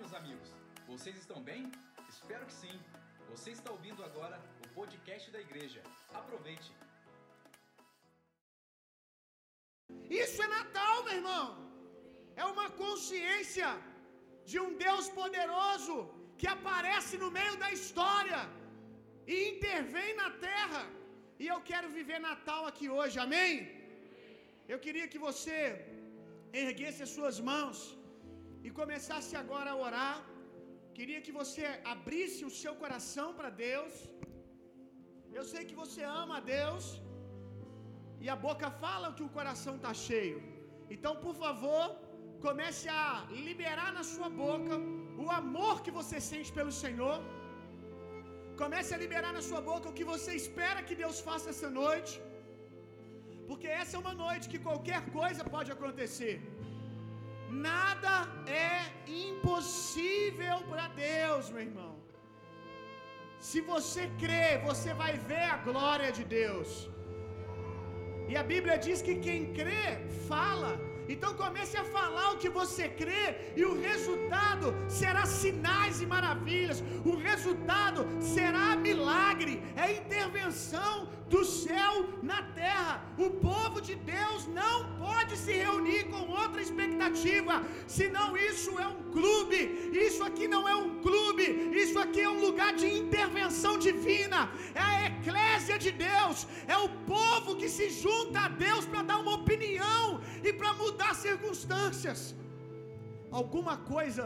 Meus amigos. Vocês estão bem? Espero que sim. Você está ouvindo agora o podcast da igreja. Aproveite. Isso é Natal, meu irmão. É uma consciência de um Deus poderoso que aparece no meio da história e intervém na terra. E eu quero viver Natal aqui hoje, amém? Eu queria que você erguesse as suas mãos e começasse agora a orar. Queria que você abrisse o seu coração para Deus. Eu sei que você ama a Deus. E a boca fala que o coração está cheio. Então, por favor, comece a liberar na sua boca o amor que você sente pelo Senhor. Comece a liberar na sua boca o que você espera que Deus faça essa noite. Porque essa é uma noite que qualquer coisa pode acontecer. Nada é impossível para Deus, meu irmão. Se você crê, você vai ver a glória de Deus. E a Bíblia diz que quem crê, fala. Então comece a falar o que você crê, e o resultado será sinais e maravilhas. O resultado será milagre, é intervenção do céu na terra. O povo de Deus não pode se reunir com outra expectativa, senão isso é um clube. Isso aqui não é um clube, isso aqui é um lugar de intervenção divina. É a eclésia de Deus, é o povo que se junta a Deus para dar uma opinião e para mudar circunstâncias. Alguma coisa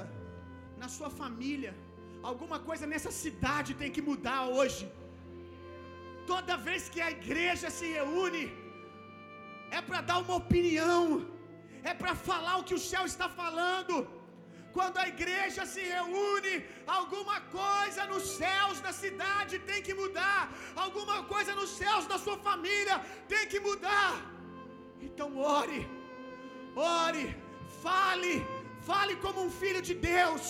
na sua família, alguma coisa nessa cidade tem que mudar hoje. Toda vez que a igreja se reúne, é para dar uma opinião, é para falar o que o céu está falando. Quando a igreja se reúne, alguma coisa nos céus da cidade tem que mudar, alguma coisa nos céus da sua família tem que mudar. Então ore, ore, fale, fale como um filho de Deus,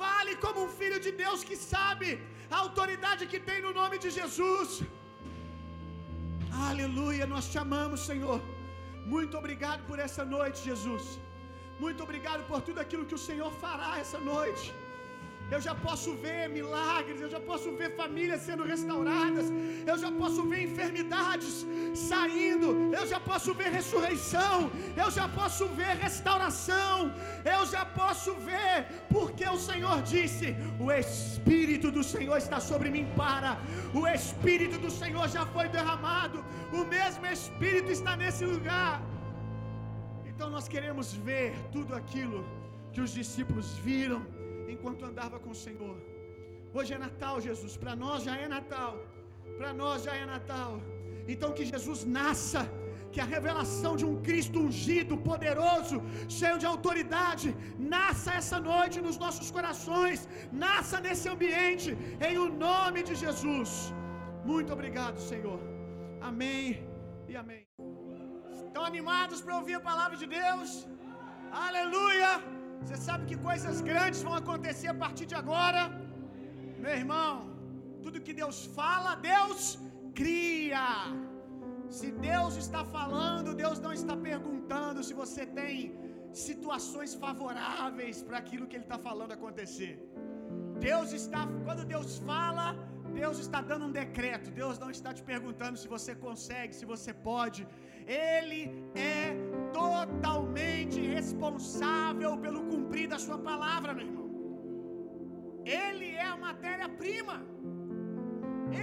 fale como um filho de Deus que sabe a autoridade que tem no nome de Jesus. Aleluia, nós te amamos, Senhor. Muito obrigado por essa noite, Jesus. Muito obrigado por tudo aquilo que o Senhor fará essa noite. Eu já posso ver milagres, eu já posso ver famílias sendo restauradas, eu já posso ver enfermidades saindo, eu já posso ver ressurreição, eu já posso ver restauração, eu já posso ver, porque o Senhor disse: O Espírito do Senhor está sobre mim para, o Espírito do Senhor já foi derramado, o mesmo Espírito está nesse lugar. Então nós queremos ver tudo aquilo que os discípulos viram enquanto andava com o Senhor. Hoje é Natal, Jesus. Para nós já é Natal. Para nós já é Natal. Então que Jesus nasça, que a revelação de um Cristo ungido, poderoso, cheio de autoridade, nasça essa noite nos nossos corações, nasça nesse ambiente, em o nome de Jesus. Muito obrigado, Senhor. Amém e amém. Estão animados para ouvir a palavra de Deus? Aleluia! Você sabe que coisas grandes vão acontecer a partir de agora? Meu irmão, tudo que Deus fala, Deus cria. Se Deus está falando, Deus não está perguntando se você tem situações favoráveis para aquilo que Ele está falando acontecer. Deus está, quando Deus fala, Deus está dando um decreto. Deus não está te perguntando se você consegue, se você pode. Ele é totalmente responsável pelo cumprir da sua palavra, meu irmão. Ele é a matéria-prima.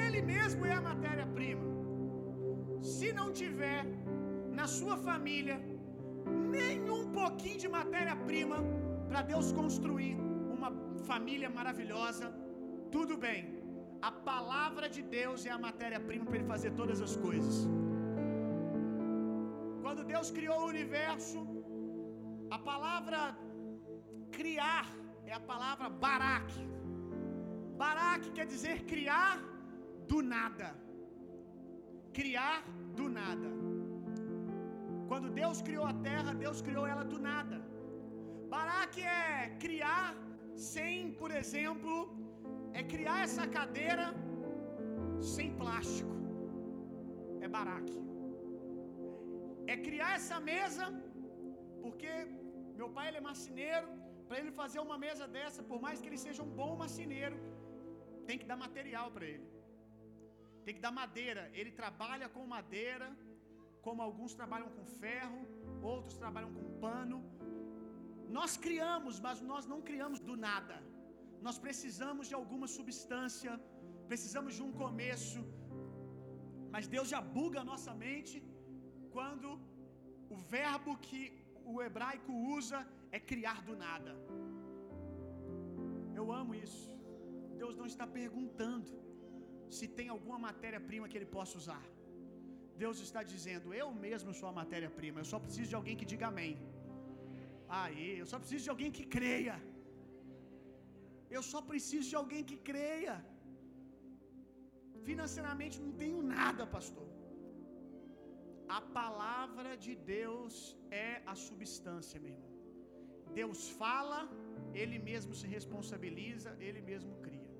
Ele mesmo é a matéria-prima. Se não tiver na sua família nem um pouquinho de matéria-prima para Deus construir uma família maravilhosa, tudo bem. A palavra de Deus é a matéria-prima para ele fazer todas as coisas. Quando Deus criou o universo, a palavra criar é a palavra barak. Barak quer dizer criar do nada. Criar do nada. Quando Deus criou a terra, Deus criou ela do nada. Barak é criar sem, por exemplo, é criar essa cadeira sem plástico. É Barak. É criar essa mesa, porque meu pai ele é marceneiro, Para ele fazer uma mesa dessa, por mais que ele seja um bom marceneiro, tem que dar material para ele. Tem que dar madeira. Ele trabalha com madeira, como alguns trabalham com ferro, outros trabalham com pano. Nós criamos, mas nós não criamos do nada. Nós precisamos de alguma substância, precisamos de um começo. Mas Deus já buga a nossa mente quando o verbo que o hebraico usa é criar do nada. Eu amo isso. Deus não está perguntando se tem alguma matéria-prima que ele possa usar. Deus está dizendo: Eu mesmo sou a matéria-prima. Eu só preciso de alguém que diga amém. Aí, eu só preciso de alguém que creia. Eu só preciso de alguém que creia. Financeiramente não tenho nada, pastor. A palavra de Deus é a substância, meu irmão. Deus fala, ele mesmo se responsabiliza, ele mesmo cria.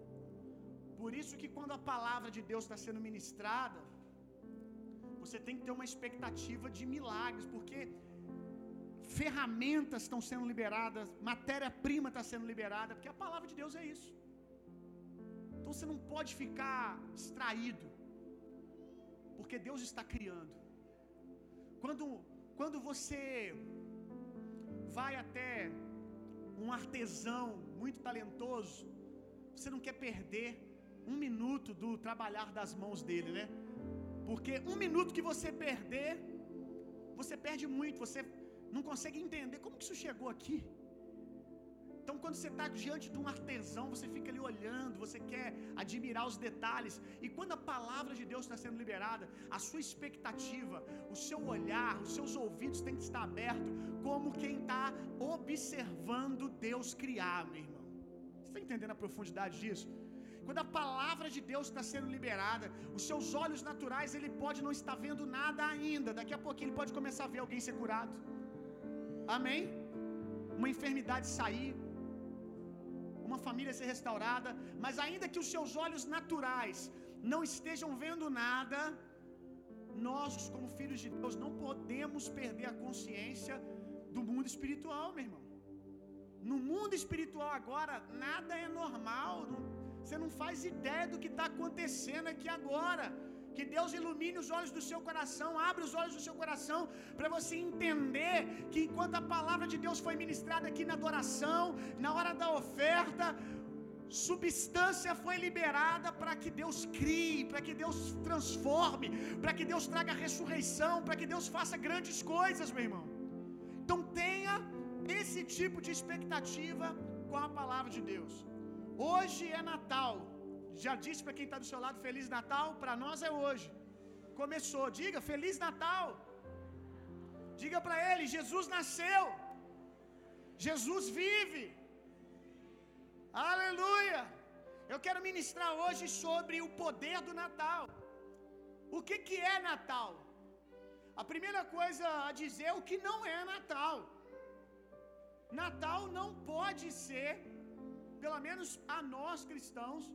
Por isso que quando a palavra de Deus está sendo ministrada, você tem que ter uma expectativa de milagres, porque ferramentas estão sendo liberadas, matéria-prima está sendo liberada, porque a palavra de Deus é isso. Então você não pode ficar distraído, porque Deus está criando. Quando, quando você vai até um artesão muito talentoso, você não quer perder um minuto do trabalhar das mãos dele, né? Porque um minuto que você perder, você perde muito, você não consegue entender como que isso chegou aqui. Então, quando você está diante de um artesão, você fica ali olhando, você quer admirar os detalhes. E quando a palavra de Deus está sendo liberada, a sua expectativa, o seu olhar, os seus ouvidos têm que estar abertos, como quem está observando Deus criar, meu irmão. Você está entendendo a profundidade disso? Quando a palavra de Deus está sendo liberada, os seus olhos naturais ele pode não estar vendo nada ainda. Daqui a pouquinho ele pode começar a ver alguém ser curado. Amém? Uma enfermidade sair, uma família ser restaurada, mas ainda que os seus olhos naturais não estejam vendo nada, nós, como filhos de Deus, não podemos perder a consciência do mundo espiritual, meu irmão. No mundo espiritual agora, nada é normal, não, você não faz ideia do que está acontecendo aqui agora. Que Deus ilumine os olhos do seu coração, abre os olhos do seu coração, para você entender que enquanto a palavra de Deus foi ministrada aqui na adoração, na hora da oferta, substância foi liberada para que Deus crie, para que Deus transforme, para que Deus traga ressurreição, para que Deus faça grandes coisas, meu irmão. Então tenha esse tipo de expectativa com a palavra de Deus. Hoje é Natal. Já disse para quem está do seu lado Feliz Natal? Para nós é hoje. Começou. Diga Feliz Natal. Diga para ele: Jesus nasceu. Jesus vive. Aleluia. Eu quero ministrar hoje sobre o poder do Natal. O que, que é Natal? A primeira coisa a dizer é o que não é Natal. Natal não pode ser pelo menos a nós cristãos,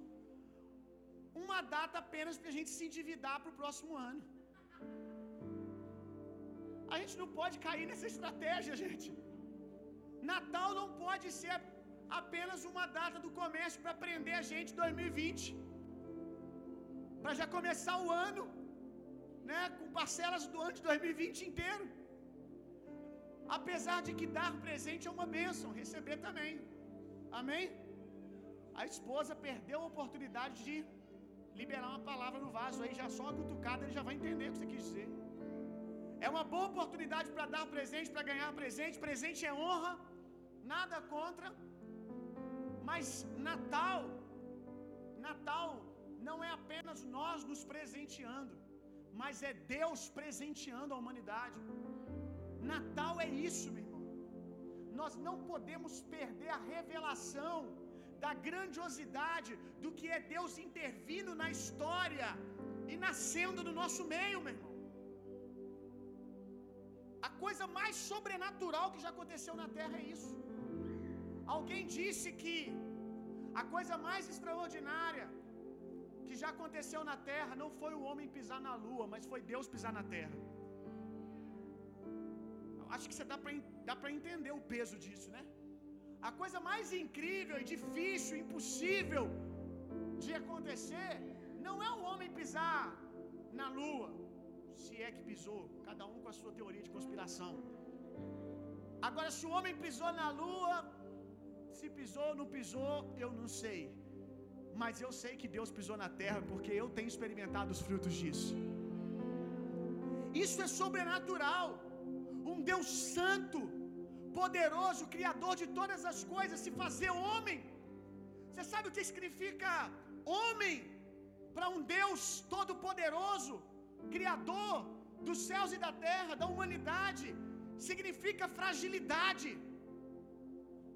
uma data apenas para a gente se endividar para o próximo ano. A gente não pode cair nessa estratégia, gente. Natal não pode ser apenas uma data do comércio para prender a gente 2020. Para já começar o ano, né, com parcelas do ano de 2020 inteiro. Apesar de que dar presente é uma bênção, receber também. Amém? A esposa perdeu a oportunidade de liberar uma palavra no vaso aí, já só uma cutucada, ele já vai entender o que você quis dizer. É uma boa oportunidade para dar presente, para ganhar presente. Presente é honra, nada contra. Mas Natal, Natal não é apenas nós nos presenteando, mas é Deus presenteando a humanidade. Natal é isso, meu irmão. Nós não podemos perder a revelação da grandiosidade do que é Deus intervindo na história e nascendo no nosso meio, meu irmão. A coisa mais sobrenatural que já aconteceu na terra é isso. Alguém disse que a coisa mais extraordinária que já aconteceu na terra não foi o homem pisar na lua, mas foi Deus pisar na terra. Acho que você dá para entender o peso disso, né? A coisa mais incrível e difícil, impossível de acontecer, não é o homem pisar na lua, se é que pisou, cada um com a sua teoria de conspiração. Agora, se o homem pisou na lua, se pisou ou não pisou, eu não sei. Mas eu sei que Deus pisou na terra, porque eu tenho experimentado os frutos disso. Isso é sobrenatural. Um Deus santo, poderoso, criador de todas as coisas, se fazer homem. Você sabe o que significa homem para um Deus todo-poderoso, criador dos céus e da terra, da humanidade? Significa fragilidade.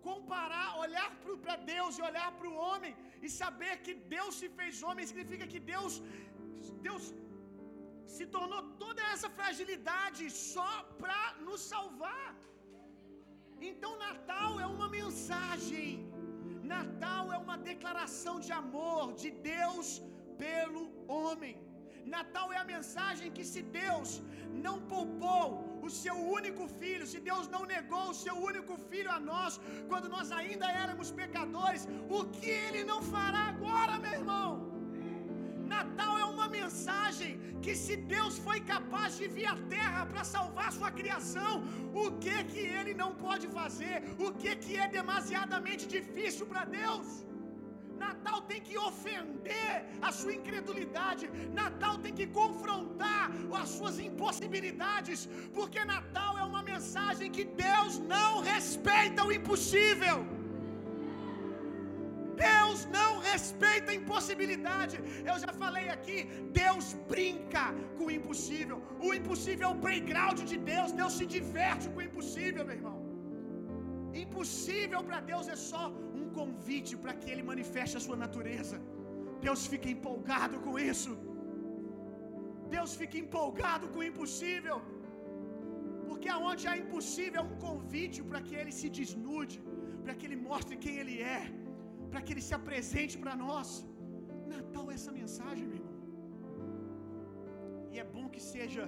Comparar, olhar para Deus e olhar para o homem e saber que Deus se fez homem significa que Deus Deus se tornou toda essa fragilidade só para nos salvar. Então, Natal é uma mensagem, Natal é uma declaração de amor de Deus pelo homem. Natal é a mensagem que se Deus não poupou o seu único filho, se Deus não negou o seu único filho a nós, quando nós ainda éramos pecadores, o que Ele não fará agora, meu irmão? Natal uma mensagem que se Deus foi capaz de vir à terra para salvar sua criação, o que que ele não pode fazer? O que que é demasiadamente difícil para Deus? Natal tem que ofender a sua incredulidade, Natal tem que confrontar as suas impossibilidades, porque Natal é uma mensagem que Deus não respeita o impossível. Respeita a impossibilidade. Eu já falei aqui, Deus brinca com o impossível. O impossível é o playground de Deus. Deus se diverte com o impossível, meu irmão. Impossível para Deus é só um convite para que Ele manifeste a sua natureza. Deus fica empolgado com isso. Deus fica empolgado com o impossível. Porque aonde há impossível é um convite para que Ele se desnude, para que Ele mostre quem Ele é, para que Ele se apresente para nós. Natal é essa mensagem, meu irmão. E é bom que seja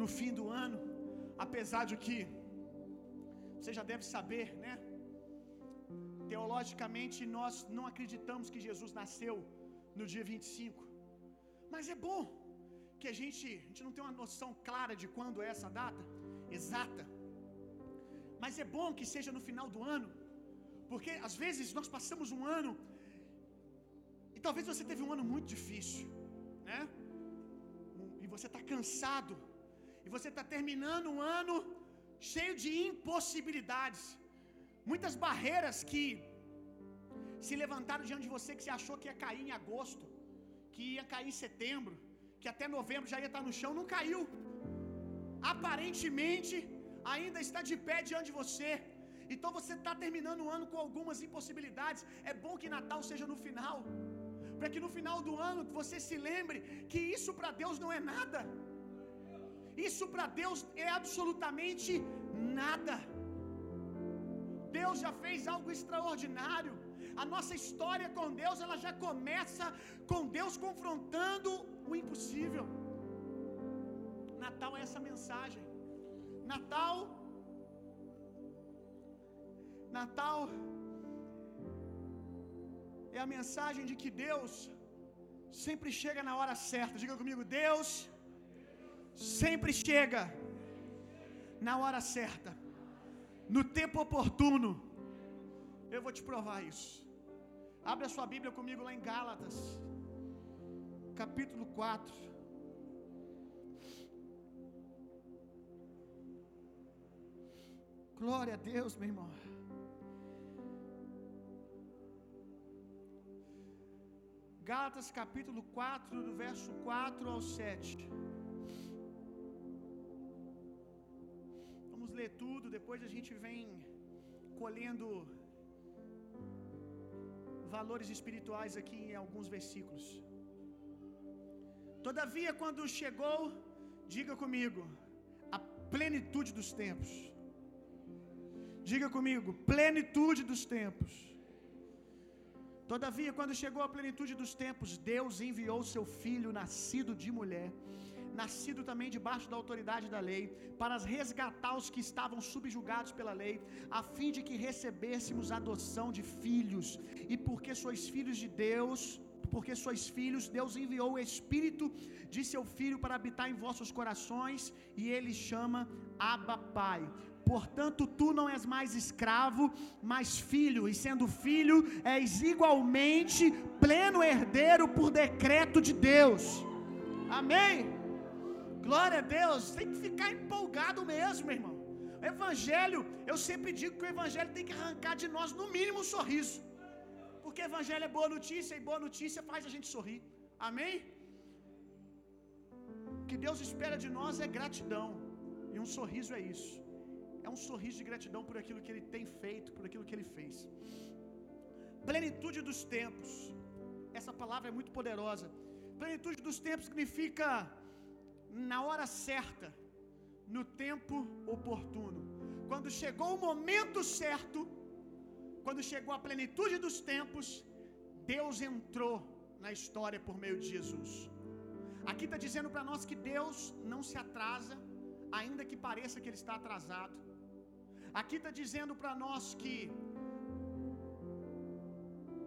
no fim do ano, apesar de que você já deve saber, né? Teologicamente, nós não acreditamos que Jesus nasceu no dia 25. Mas é bom que a gente, a gente não tem uma noção clara de quando é essa data exata. Mas é bom que seja no final do ano, porque às vezes nós passamos um ano e talvez você teve um ano muito difícil, né? E você está cansado, e você está terminando um ano cheio de impossibilidades, muitas barreiras que se levantaram diante de você que você achou que ia cair em agosto, que ia cair em setembro, que até novembro já ia estar no chão, não caiu. Aparentemente ainda está de pé diante de você. Então você está terminando o ano com algumas impossibilidades. É bom que Natal seja no final, para que no final do ano você se lembre que isso para Deus não é nada. Isso para Deus é absolutamente nada. Deus já fez algo extraordinário. A nossa história com Deus, ela já começa com Deus confrontando o impossível. Natal é essa mensagem. Natal Natal é a mensagem de que Deus sempre chega na hora certa. Diga comigo, Deus sempre chega na hora certa, no tempo oportuno. Eu vou te provar isso. Abra sua Bíblia comigo lá em Gálatas, capítulo 4. Glória a Deus, meu irmão. Gálatas capítulo 4, do verso 4 ao 7. Vamos ler tudo, depois a gente vem colhendo valores espirituais aqui em alguns versículos. Todavia, quando chegou, diga comigo, a plenitude dos tempos. Diga comigo, plenitude dos tempos. Todavia, quando chegou a plenitude dos tempos, Deus enviou seu filho, nascido de mulher, nascido também debaixo da autoridade da lei, para resgatar os que estavam subjugados pela lei, a fim de que recebêssemos adoção de filhos. E porque sois filhos de Deus, porque sois filhos, Deus enviou o Espírito de seu Filho para habitar em vossos corações, e ele chama Abba Pai. Portanto, tu não és mais escravo, mas filho, e sendo filho, és igualmente pleno herdeiro por decreto de Deus. Amém. Glória a Deus. Tem que ficar empolgado mesmo, irmão. O evangelho, eu sempre digo que o evangelho tem que arrancar de nós no mínimo um sorriso. Porque evangelho é boa notícia e boa notícia faz a gente sorrir. Amém? O que Deus espera de nós é gratidão. E um sorriso é isso. É um sorriso de gratidão por aquilo que ele tem feito, por aquilo que ele fez. Plenitude dos tempos. Essa palavra é muito poderosa. Plenitude dos tempos significa na hora certa, no tempo oportuno. Quando chegou o momento certo, quando chegou a plenitude dos tempos, Deus entrou na história por meio de Jesus. Aqui está dizendo para nós que Deus não se atrasa, ainda que pareça que Ele está atrasado. Aqui está dizendo para nós que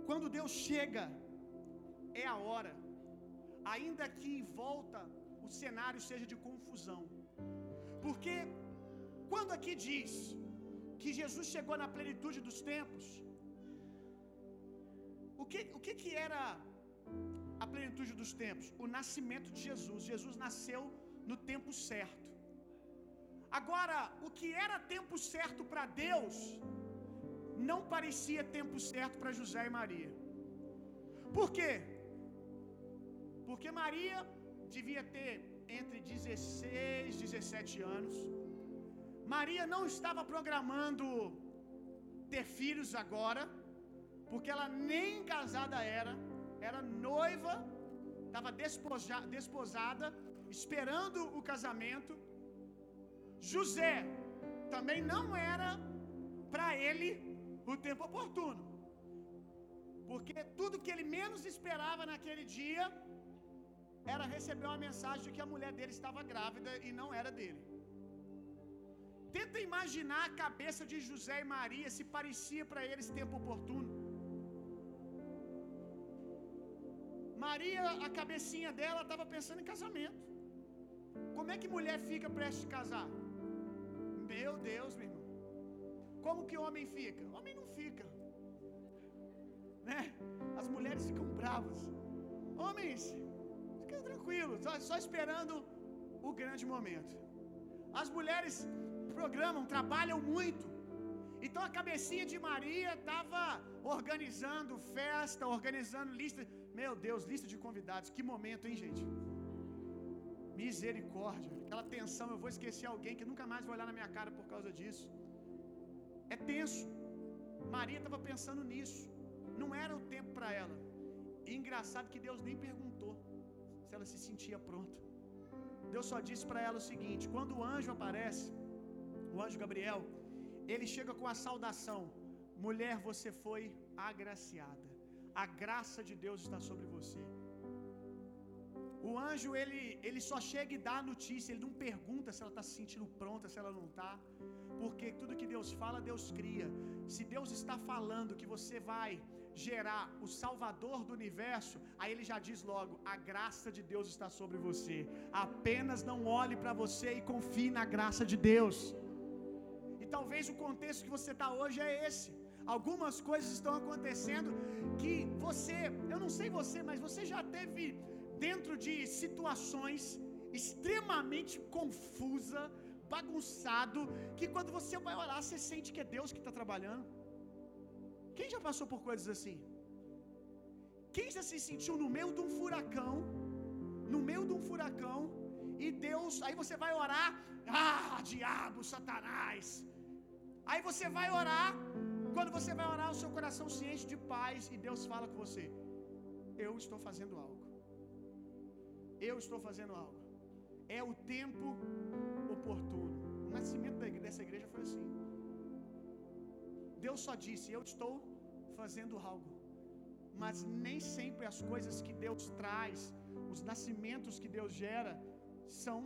quando Deus chega, é a hora, ainda que em volta o cenário seja de confusão. Porque quando aqui diz que Jesus chegou na plenitude dos tempos, o que, o que, que era a plenitude dos tempos? O nascimento de Jesus. Jesus nasceu no tempo certo. Agora, o que era tempo certo para Deus, não parecia tempo certo para José e Maria. Por quê? Porque Maria devia ter entre 16 e 17 anos. Maria não estava programando ter filhos agora, porque ela nem casada era, era noiva, estava desposada, esperando o casamento. José também não era para ele o tempo oportuno. Porque tudo que ele menos esperava naquele dia era receber uma mensagem de que a mulher dele estava grávida e não era dele. Tenta imaginar a cabeça de José e Maria se parecia para eles tempo oportuno. Maria, a cabecinha dela estava pensando em casamento. Como é que mulher fica prestes a casar? Meu Deus, meu irmão. Como que homem fica? Homem não fica. Né? As mulheres ficam bravas. Homens, fica tranquilo, só, só esperando o grande momento. As mulheres programam, trabalham muito. Então a cabecinha de Maria estava organizando festa, organizando lista. Meu Deus, lista de convidados. Que momento, hein, gente? Misericórdia. Aquela tensão, eu vou esquecer alguém que nunca mais vai olhar na minha cara por causa disso. É tenso. Maria estava pensando nisso. Não era o tempo para ela. E engraçado que Deus nem perguntou se ela se sentia pronta. Deus só disse para ela o seguinte: quando o anjo aparece, o anjo Gabriel, ele chega com a saudação: mulher, você foi agraciada. A graça de Deus está sobre você. O anjo, ele, ele só chega e dá a notícia, ele não pergunta se ela está se sentindo pronta, se ela não está. Porque tudo que Deus fala, Deus cria. Se Deus está falando que você vai gerar o Salvador do universo, aí ele já diz logo: a graça de Deus está sobre você. Apenas não olhe para você e confie na graça de Deus. E talvez o contexto que você está hoje é esse. Algumas coisas estão acontecendo que você, eu não sei você, mas você já teve dentro de situações extremamente confusa, bagunçado, que quando você vai orar, você sente que é Deus que está trabalhando. Quem já passou por coisas assim? Quem já se sentiu no meio de um furacão, no meio de um furacão, e Deus, aí você vai orar, ah, diabo, Satanás. Aí você vai orar, quando você vai orar, o seu coração se enche de paz e Deus fala com você: Eu estou fazendo algo. Eu estou fazendo algo. É o tempo oportuno. O nascimento dessa igreja foi assim. Deus só disse: Eu estou fazendo algo. Mas nem sempre as coisas que Deus traz, os nascimentos que Deus gera, são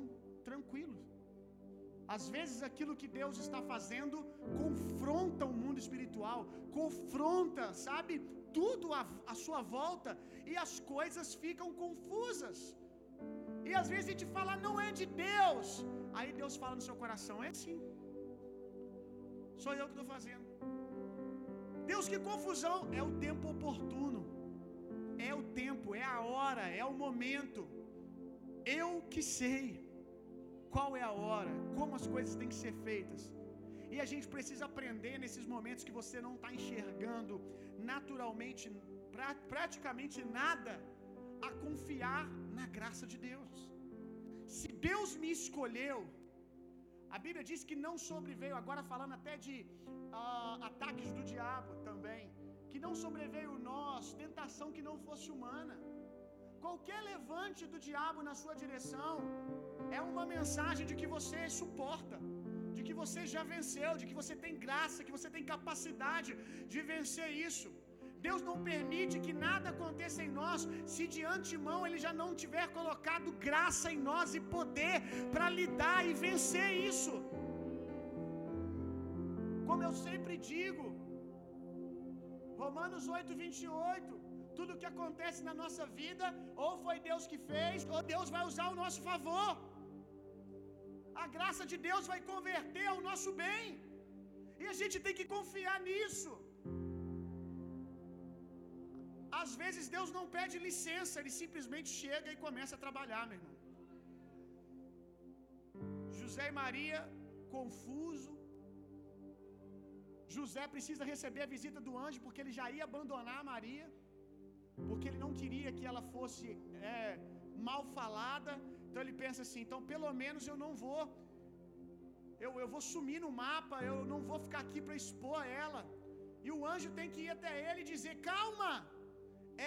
tranquilos. Às vezes aquilo que Deus está fazendo confronta o mundo espiritual, confronta, sabe, tudo à, sua volta e as coisas ficam confusas. E às vezes a gente fala, não é de Deus. Aí Deus fala no seu coração, é sim. Sou eu que estou fazendo. Deus, que confusão! É o tempo oportuno. É o tempo, é a hora, é o momento. Eu que sei qual é a hora, como as coisas têm que ser feitas. E a gente precisa aprender nesses momentos que você não está enxergando naturalmente, pra, praticamente nada, a confiar na graça de Deus. Se Deus me escolheu, a Bíblia diz que não sobreveio, agora falando até de uh, ataques do diabo também, que não sobreveio nós, tentação que não fosse humana. Qualquer levante do diabo na sua direção é uma mensagem de que você suporta, de que você já venceu, de que você tem graça, que você tem capacidade de vencer isso. Deus não permite que nada aconteça em nós se de antemão Ele já não tiver colocado graça em nós e poder para lidar e vencer isso. Como eu sempre digo, Romanos 8, 28. Tudo que acontece na nossa vida, ou foi Deus que fez, ou Deus vai usar o nosso favor. A graça de Deus vai converter ao nosso bem. E a gente tem que confiar nisso. Às vezes Deus não pede licença, Ele simplesmente chega e começa a trabalhar, meu irmão. José e Maria, confuso. José precisa receber a visita do anjo porque ele já ia abandonar Maria, porque ele não queria que ela fosse é, mal falada. Então ele pensa assim: então pelo menos eu não vou, eu, eu vou sumir no mapa, eu não vou ficar aqui para expor ela. E o anjo tem que ir até ele e dizer: calma,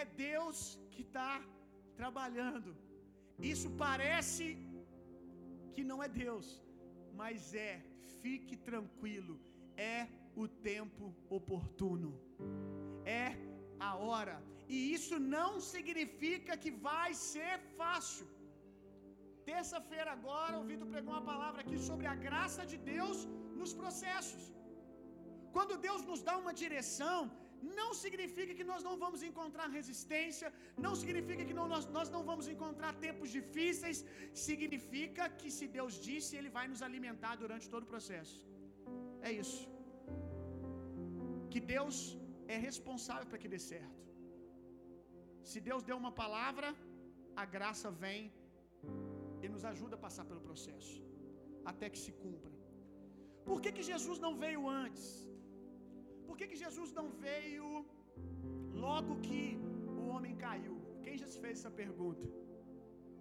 é Deus que está trabalhando. Isso parece que não é Deus, mas é, fique tranquilo, é o tempo oportuno, é a hora, e isso não significa que vai ser fácil. Terça-feira agora, o Vitor pregou uma palavra aqui sobre a graça de Deus nos processos. Quando Deus nos dá uma direção, não significa que nós não vamos encontrar resistência, não significa que não, nós, nós não vamos encontrar tempos difíceis, significa que se Deus disse, Ele vai nos alimentar durante todo o processo. É isso. Que Deus é responsável para que dê certo. Se Deus deu uma palavra, a graça vem e nos ajuda a passar pelo processo, até que se cumpra. Por que, que Jesus não veio antes? Por que, que Jesus não veio logo que o homem caiu? Quem já se fez essa pergunta?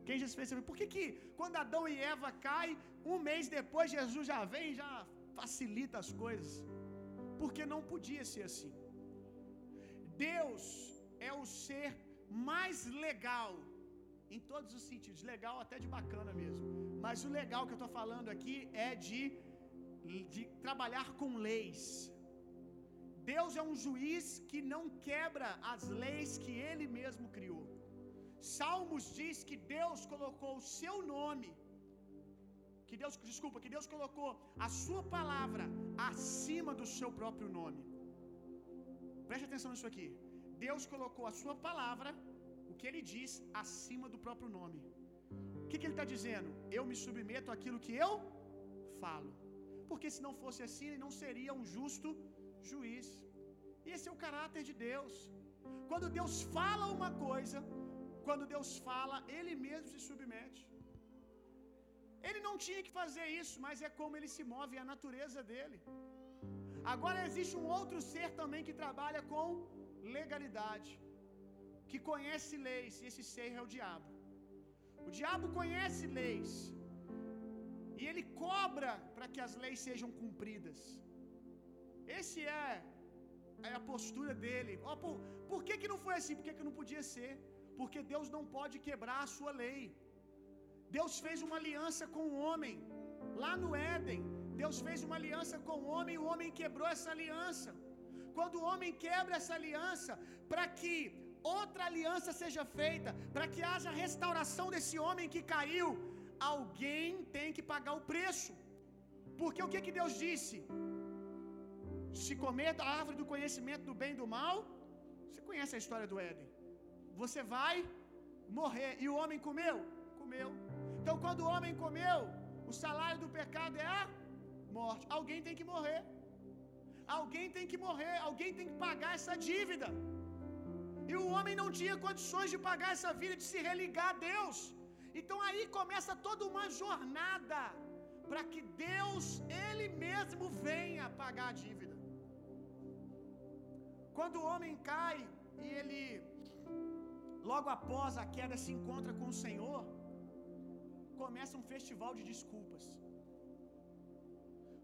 Quem já se fez essa pergunta? Por que, que quando Adão e Eva caem, um mês depois Jesus já vem e já facilita as coisas? Porque não podia ser assim. Deus é o ser mais legal em todos os sentidos, legal até de bacana mesmo. Mas o legal que eu estou falando aqui é de, de trabalhar com leis. Deus é um juiz que não quebra as leis que ele mesmo criou. Salmos diz que Deus colocou o seu nome, que Deus, desculpa, que Deus colocou a sua palavra acima do seu próprio nome. Preste atenção nisso aqui. Deus colocou a sua palavra, o que ele diz, acima do próprio nome. O que, que ele está dizendo? Eu me submeto àquilo que eu falo. Porque se não fosse assim, ele não seria um justo juiz. Esse é o caráter de Deus. Quando Deus fala uma coisa, quando Deus fala, ele mesmo se submete. Ele não tinha que fazer isso, mas é como ele se move, é a natureza dele. Agora existe um outro ser também que trabalha com legalidade, que conhece leis, e esse ser é o diabo. O diabo conhece leis, e ele cobra para que as leis sejam cumpridas. Esse é, é a postura dele. Oh, por, por que, que não foi assim? Por que, que não podia ser? Porque Deus não pode quebrar a sua lei. Deus fez uma aliança com o homem, lá no Éden. Deus fez uma aliança com o homem e o homem quebrou essa aliança. Quando o homem quebra essa aliança, para que outra aliança seja feita, para que haja restauração desse homem que caiu, alguém tem que pagar o preço. Porque o que, que Deus disse? Se comer da árvore do conhecimento do bem e do mal, você conhece a história do Éden. Você vai morrer. E o homem comeu? Comeu. Então, quando o homem comeu, o salário do pecado é a morte. Alguém tem que morrer. Alguém tem que morrer. Alguém tem que pagar essa dívida. E o homem não tinha condições de pagar essa vida, de se religar a Deus. Então aí começa toda uma jornada para que Deus, Ele mesmo, venha pagar a dívida. Quando o homem cai e ele, logo após a queda, se encontra com o Senhor, começa um festival de desculpas.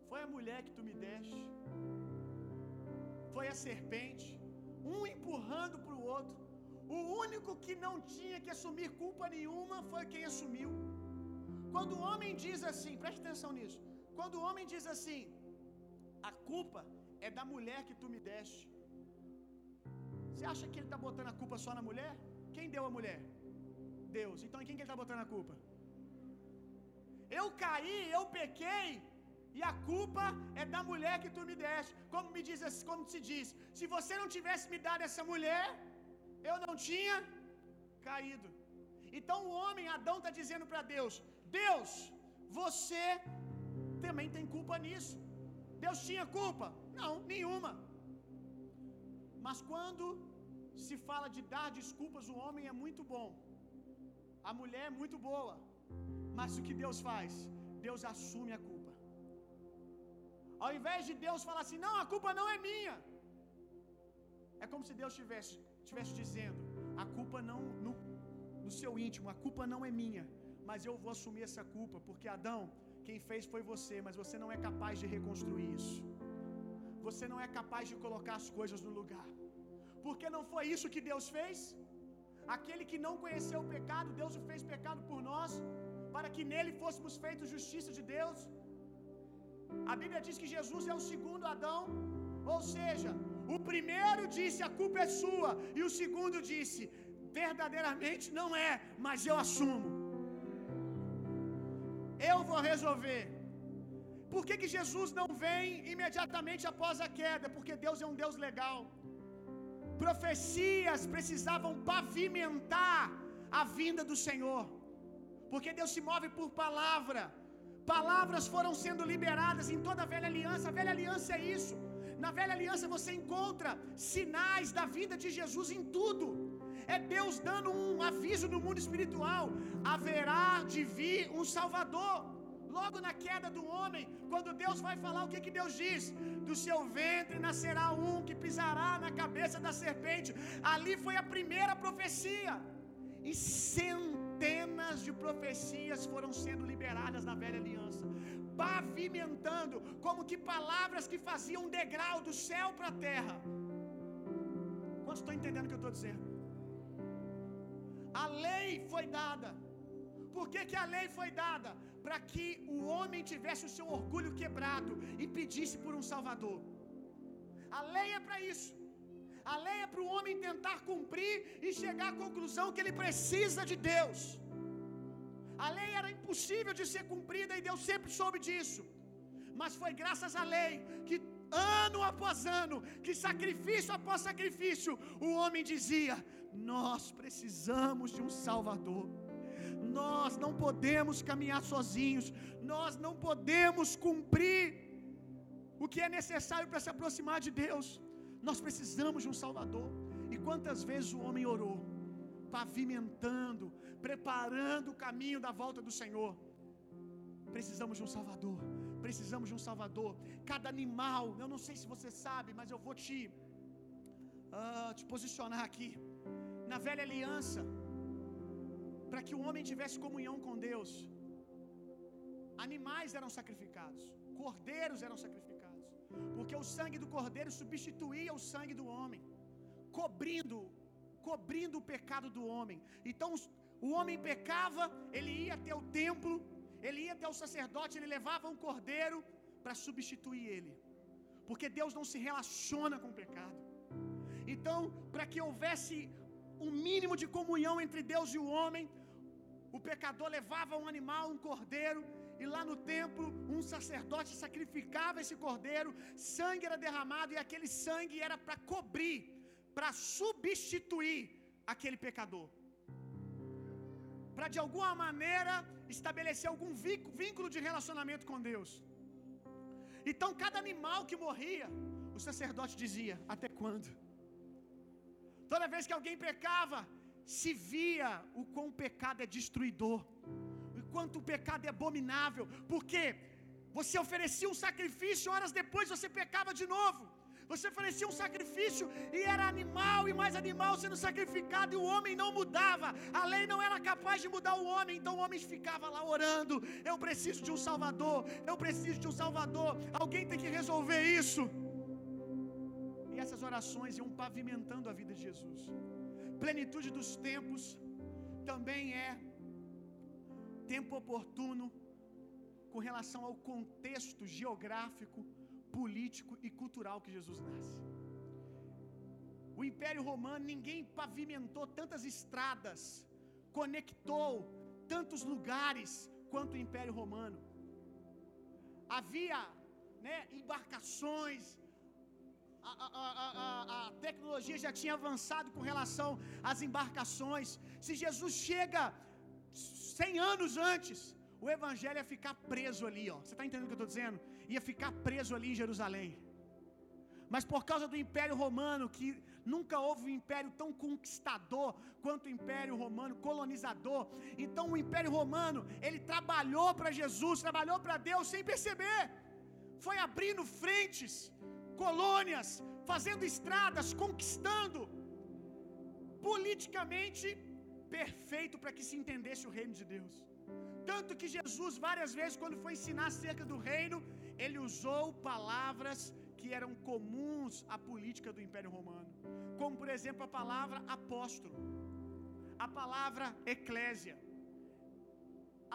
Foi a mulher que tu me deste, foi a serpente, um empurrando para o outro. O único que não tinha que assumir culpa nenhuma foi quem assumiu. Quando o homem diz assim, preste atenção nisso. Quando o homem diz assim, a culpa é da mulher que tu me deste. Você acha que ele está botando a culpa só na mulher? Quem deu a mulher? Deus. Então em quem que ele está botando a culpa? Eu caí, eu pequei, e a culpa é da mulher que tu me deste. Como me diz, como se diz, se você não tivesse me dado essa mulher, eu não tinha caído. Então o homem, Adão, está dizendo para Deus: Deus, você também tem culpa nisso. Deus tinha culpa? Não, nenhuma. Mas quando se fala de dar desculpas, o homem é muito bom, a mulher é muito boa. Mas o que Deus faz? Deus assume a culpa. Ao invés de Deus falar assim, não, a culpa não é minha. É como se Deus estivesse tivesse dizendo, a culpa não no, no seu íntimo, a culpa não é minha, mas eu vou assumir essa culpa, porque Adão, quem fez foi você, mas você não é capaz de reconstruir isso. Você não é capaz de colocar as coisas no lugar. Porque não foi isso que Deus fez? Aquele que não conheceu o pecado, Deus o fez pecado por nós, para que nele fôssemos feitos justiça de Deus. A Bíblia diz que Jesus é o segundo Adão, ou seja, o primeiro disse a culpa é sua, e o segundo disse verdadeiramente não é, mas eu assumo. Eu vou resolver. Por que, que Jesus não vem imediatamente após a queda? Porque Deus é um Deus legal. Profecias precisavam pavimentar a vinda do Senhor, porque Deus se move por palavra. Palavras foram sendo liberadas em toda a velha aliança. A velha aliança é isso. Na velha aliança você encontra sinais da vida de Jesus em tudo. É Deus dando um aviso no mundo espiritual: haverá de vir um Salvador. Logo na queda do homem, quando Deus vai falar, o que, que Deus diz? Do seu ventre nascerá um que pisará na cabeça da serpente. Ali foi a primeira profecia. E centenas de profecias foram sendo liberadas na velha aliança, pavimentando como que palavras que faziam um degrau do céu para a terra. Quantos estão entendendo o que eu estou dizendo? A lei foi dada. Por que, que a lei foi dada? Para que o homem tivesse o seu orgulho quebrado e pedisse por um Salvador. A lei é para isso. A lei é para o homem tentar cumprir e chegar à conclusão que ele precisa de Deus. A lei era impossível de ser cumprida e Deus sempre soube disso. Mas foi graças à lei que ano após ano, que sacrifício após sacrifício, o homem dizia: Nós precisamos de um Salvador. Nós não podemos caminhar sozinhos. Nós não podemos cumprir o que é necessário para se aproximar de Deus. Nós precisamos de um Salvador. E quantas vezes o homem orou, pavimentando, preparando o caminho da volta do Senhor. Precisamos de um Salvador. Precisamos de um Salvador. Cada animal, eu não sei se você sabe, mas eu vou te, uh, te posicionar aqui. Na velha aliança, para que o homem tivesse comunhão com Deus, animais eram sacrificados, cordeiros eram sacrificados porque o sangue do cordeiro substituía o sangue do homem, cobrindo, cobrindo o pecado do homem. Então o homem pecava, ele ia até o templo, ele ia até o sacerdote, ele levava um cordeiro para substituir ele, porque Deus não se relaciona com o pecado. Então, para que houvesse um mínimo de comunhão entre Deus e o homem, o pecador levava um animal, um cordeiro, e lá no templo um sacerdote sacrificava esse cordeiro, sangue era derramado e aquele sangue era para cobrir, para substituir aquele pecador. Para de alguma maneira estabelecer algum vínculo de relacionamento com Deus. Então, cada animal que morria, o sacerdote dizia: Até quando? Toda vez que alguém pecava, se via o quão o pecado é destruidor, o quanto o pecado é abominável, porque você oferecia um sacrifício, horas depois você pecava de novo. Você oferecia um sacrifício e era animal e mais animal sendo sacrificado e o homem não mudava. A lei não era capaz de mudar o homem, então o homem ficava lá orando. Eu preciso de um Salvador, eu preciso de um Salvador. Alguém tem que resolver isso. E essas orações iam pavimentando a vida de Jesus. Plenitude dos tempos também é tempo oportuno com relação ao contexto geográfico político e cultural que Jesus nasce. O Império Romano, ninguém pavimentou tantas estradas, conectou tantos lugares quanto o Império Romano. Havia né, embarcações, a, a, a, tecnologia já tinha avançado com relação às embarcações. Se Jesus chega 100 anos antes, o evangelho ia ficar preso ali, ó. Você está entendendo o que eu estou dizendo? Ia ficar preso ali em Jerusalém. Mas por causa do Império Romano, que nunca houve um império tão conquistador quanto o Império Romano, colonizador. Então o Império Romano, ele trabalhou para Jesus, trabalhou para Deus sem perceber. Foi abrindo frentes, colônias, fazendo estradas, conquistando. Politicamente perfeito para que se entendesse o reino de Deus. Tanto que Jesus, várias vezes, quando foi ensinar acerca do reino, ele usou palavras que eram comuns à política do Império Romano, como por exemplo a palavra apóstolo, a palavra eclésia.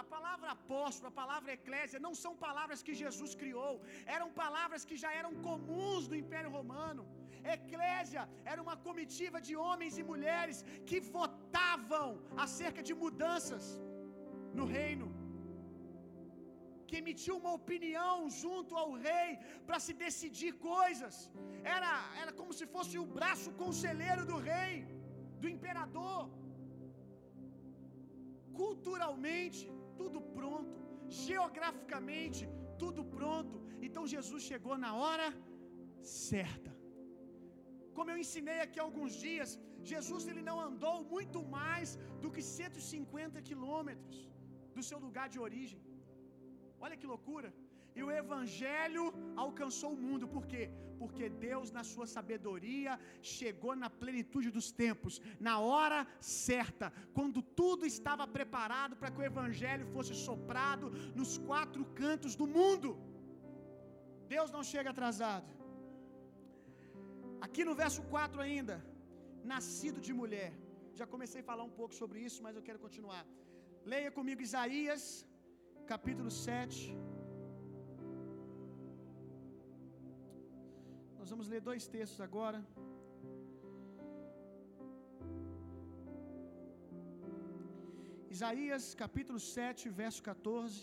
A palavra apóstolo, a palavra eclésia não são palavras que Jesus criou, eram palavras que já eram comuns do Império Romano. Eclésia era uma comitiva de homens e mulheres que votavam acerca de mudanças no reino, que emitiu uma opinião junto ao rei para se decidir coisas. Era, era como se fosse o braço conselheiro do rei, do imperador. Culturalmente, tudo pronto. Geograficamente, tudo pronto. Então Jesus chegou na hora certa. Como eu ensinei aqui há alguns dias, Jesus ele não andou muito mais do que 150 quilômetros do seu lugar de origem. Olha que loucura! E o evangelho alcançou o mundo, por quê? Porque Deus, na sua sabedoria, chegou na plenitude dos tempos, na hora certa, quando tudo estava preparado para que o evangelho fosse soprado nos quatro cantos do mundo. Deus não chega atrasado. Aqui no verso 4 ainda, nascido de mulher. Já comecei a falar um pouco sobre isso, mas eu quero continuar. Leia comigo Isaías, capítulo 7. Nós vamos ler dois textos agora. Isaías capítulo 7, verso 14.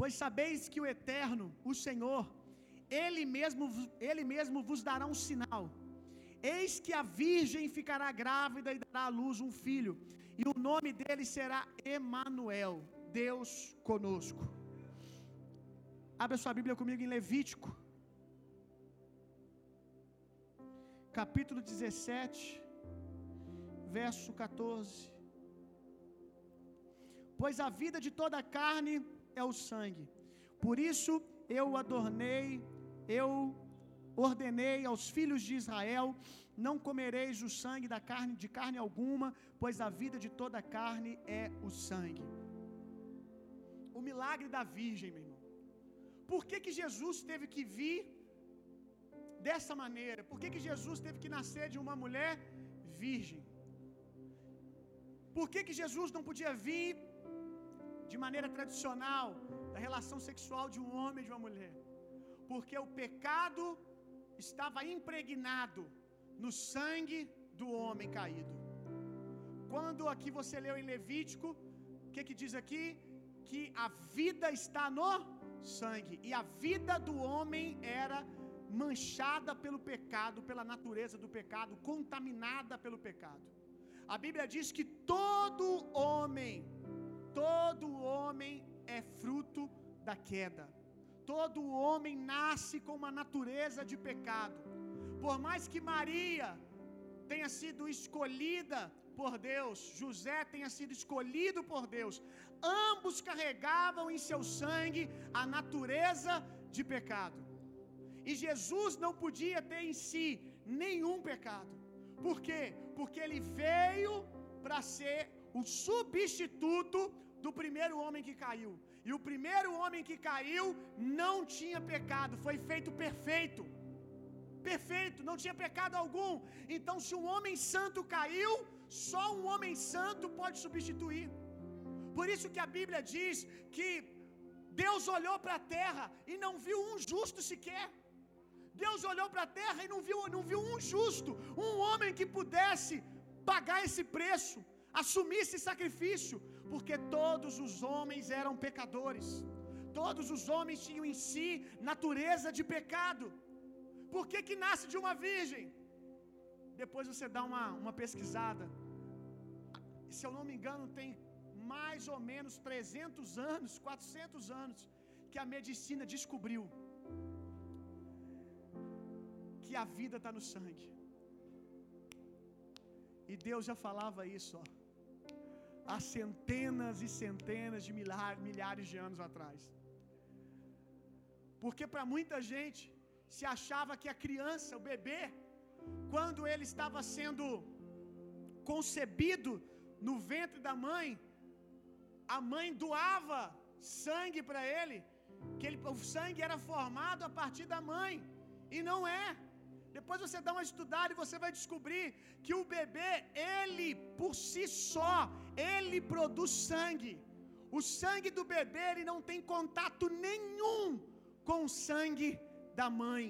Pois sabeis que o Eterno, o Senhor, ele mesmo, ele mesmo vos dará um sinal. Eis que a virgem ficará grávida e dará à luz um filho, e o nome dele será Emanuel, Deus conosco. Abra sua Bíblia comigo em Levítico, capítulo 17, verso 14. Pois a vida de toda a carne é o sangue, por isso eu adornei eu ordenei aos filhos de Israel: não comereis o sangue da carne de carne alguma, pois a vida de toda carne é o sangue. O milagre da virgem, meu irmão. Por que, que Jesus teve que vir dessa maneira? Por que, que Jesus teve que nascer de uma mulher virgem? Por que, que Jesus não podia vir de maneira tradicional da relação sexual de um homem e de uma mulher? porque o pecado estava impregnado no sangue do homem caído. Quando aqui você leu em Levítico, o que, que diz aqui? Que a vida está no sangue, e a vida do homem era manchada pelo pecado, pela natureza do pecado, contaminada pelo pecado. A Bíblia diz que todo homem, todo homem é fruto da queda. Todo homem nasce com uma natureza de pecado. Por mais que Maria tenha sido escolhida por Deus, José tenha sido escolhido por Deus, ambos carregavam em seu sangue a natureza de pecado. E Jesus não podia ter em si nenhum pecado. Por quê? Porque ele veio para ser o substituto do primeiro homem que caiu. E o primeiro homem que caiu não tinha pecado, foi feito perfeito. Perfeito, não tinha pecado algum. Então, se um homem santo caiu, só um homem santo pode substituir. Por isso que a Bíblia diz que Deus olhou para a terra e não viu um justo sequer. Deus olhou para a terra e não viu, não viu um justo, um homem que pudesse pagar esse preço, assumir esse sacrifício, porque todos os homens eram pecadores. Todos os homens tinham em si natureza de pecado. Por que que nasce de uma virgem? Depois você dá uma, uma pesquisada. Se eu não me engano, tem mais ou menos 300 anos, 400 anos, que a medicina descobriu que a vida está no sangue. E Deus já falava isso, ó, há centenas e centenas de milhares, milhares de anos atrás. Porque para muita gente se achava que a criança, o bebê, quando ele estava sendo concebido no ventre da mãe, a mãe doava sangue para ele, que ele, o sangue era formado a partir da mãe, e não é. Depois você dá uma estudada e você vai descobrir que o bebê, ele por si só, ele produz sangue. O sangue do bebê, ele não tem contato nenhum com o sangue da mãe.